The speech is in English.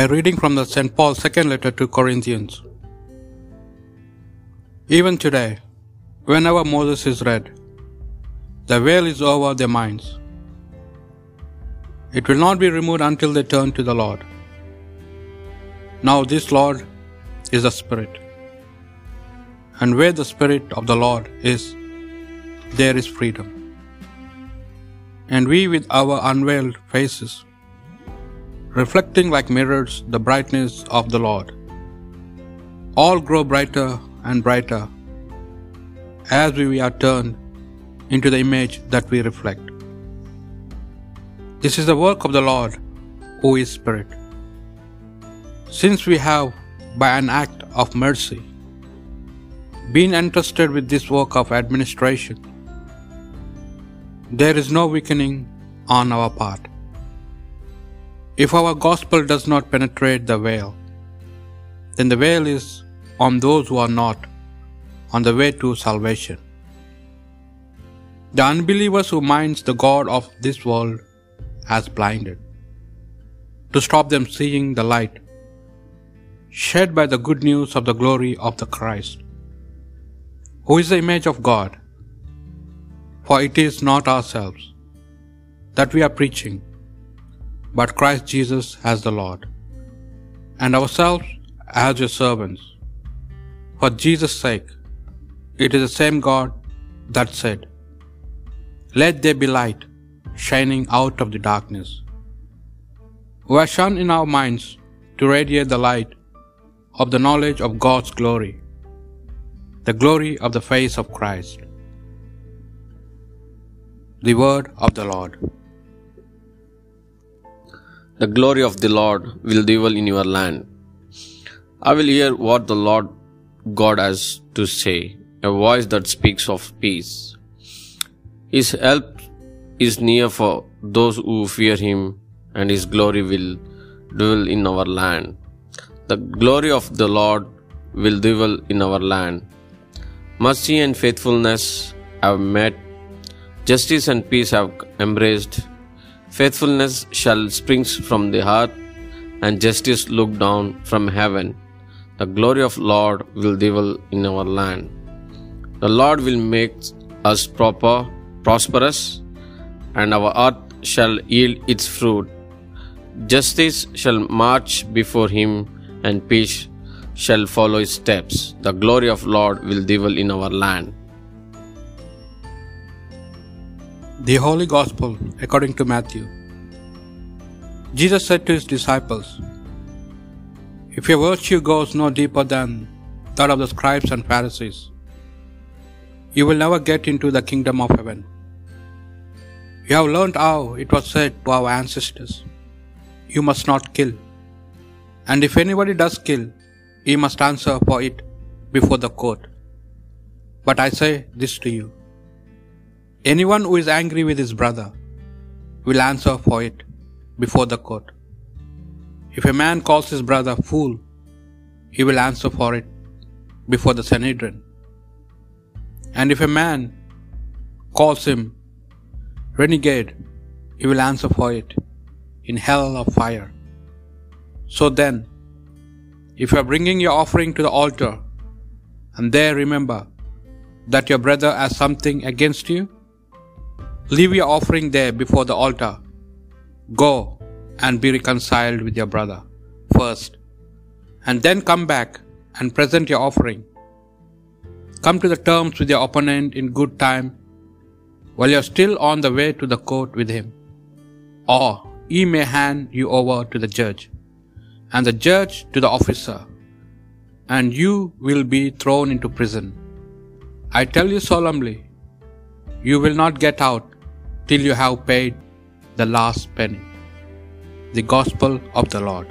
A reading from the St. Paul's second letter to Corinthians. Even today, whenever Moses is read, the veil is over their minds. It will not be removed until they turn to the Lord. Now, this Lord is the Spirit. And where the Spirit of the Lord is, there is freedom. And we, with our unveiled faces, reflecting like mirrors the brightness of the Lord, all grow brighter and brighter as we are turned into the image that we reflect. This is the work of the Lord who is Spirit. Since we have, by an act of mercy, been entrusted with this work of administration, there is no weakening on our part. If our gospel does not penetrate the veil, then the veil is on those who are not on the way to salvation. The unbelievers who minds the God of this world has blinded, to stop them seeing the light shed by the good news of the glory of the Christ, who is the image of God. For it is not ourselves that we are preaching, but Christ Jesus as the Lord, and ourselves as your servants. For Jesus' sake, it is the same God that said, Let there be light shining out of the darkness, We are shone in our minds to radiate the light of the knowledge of God's glory, the glory of the face of Christ. The word of the Lord. The glory of the Lord will dwell in your land. I will hear what the Lord God has to say, a voice that speaks of peace. His help is near for those who fear him, and his glory will dwell in our land. The glory of the Lord will dwell in our land. Mercy and faithfulness have met, justice and peace have embraced. Faithfulness shall spring from the heart, and justice look down from heaven. The glory of Lord will dwell in our land. The Lord will make us proper, prosperous, and our earth shall yield its fruit. Justice shall march before him, and peace shall follow his steps. The glory of Lord will dwell in our land. The Holy Gospel according to Matthew. Jesus said to his disciples, If your virtue goes no deeper than that of the scribes and Pharisees, you will never get into the kingdom of heaven. You have learned how it was said to our ancestors, You must not kill. And if anybody does kill, he must answer for it before the court. But I say this to you anyone who is angry with his brother will answer for it before the court. If a man calls his brother fool, he will answer for it before the Sanhedrin. And if a man calls him renegade, he will answer for it in hell of fire. So then, if you are bringing your offering to the altar, and there remember that your brother has something against you, leave your offering there before the altar. Go and be reconciled with your brother first, and then come back and present your offering. Come to the terms with your opponent in good time while you are still on the way to the court with him, or he may hand you over to the judge, and the judge to the officer, and you will be thrown into prison. I tell you solemnly, you will not get out till you have paid the last penny. The Gospel of the Lord.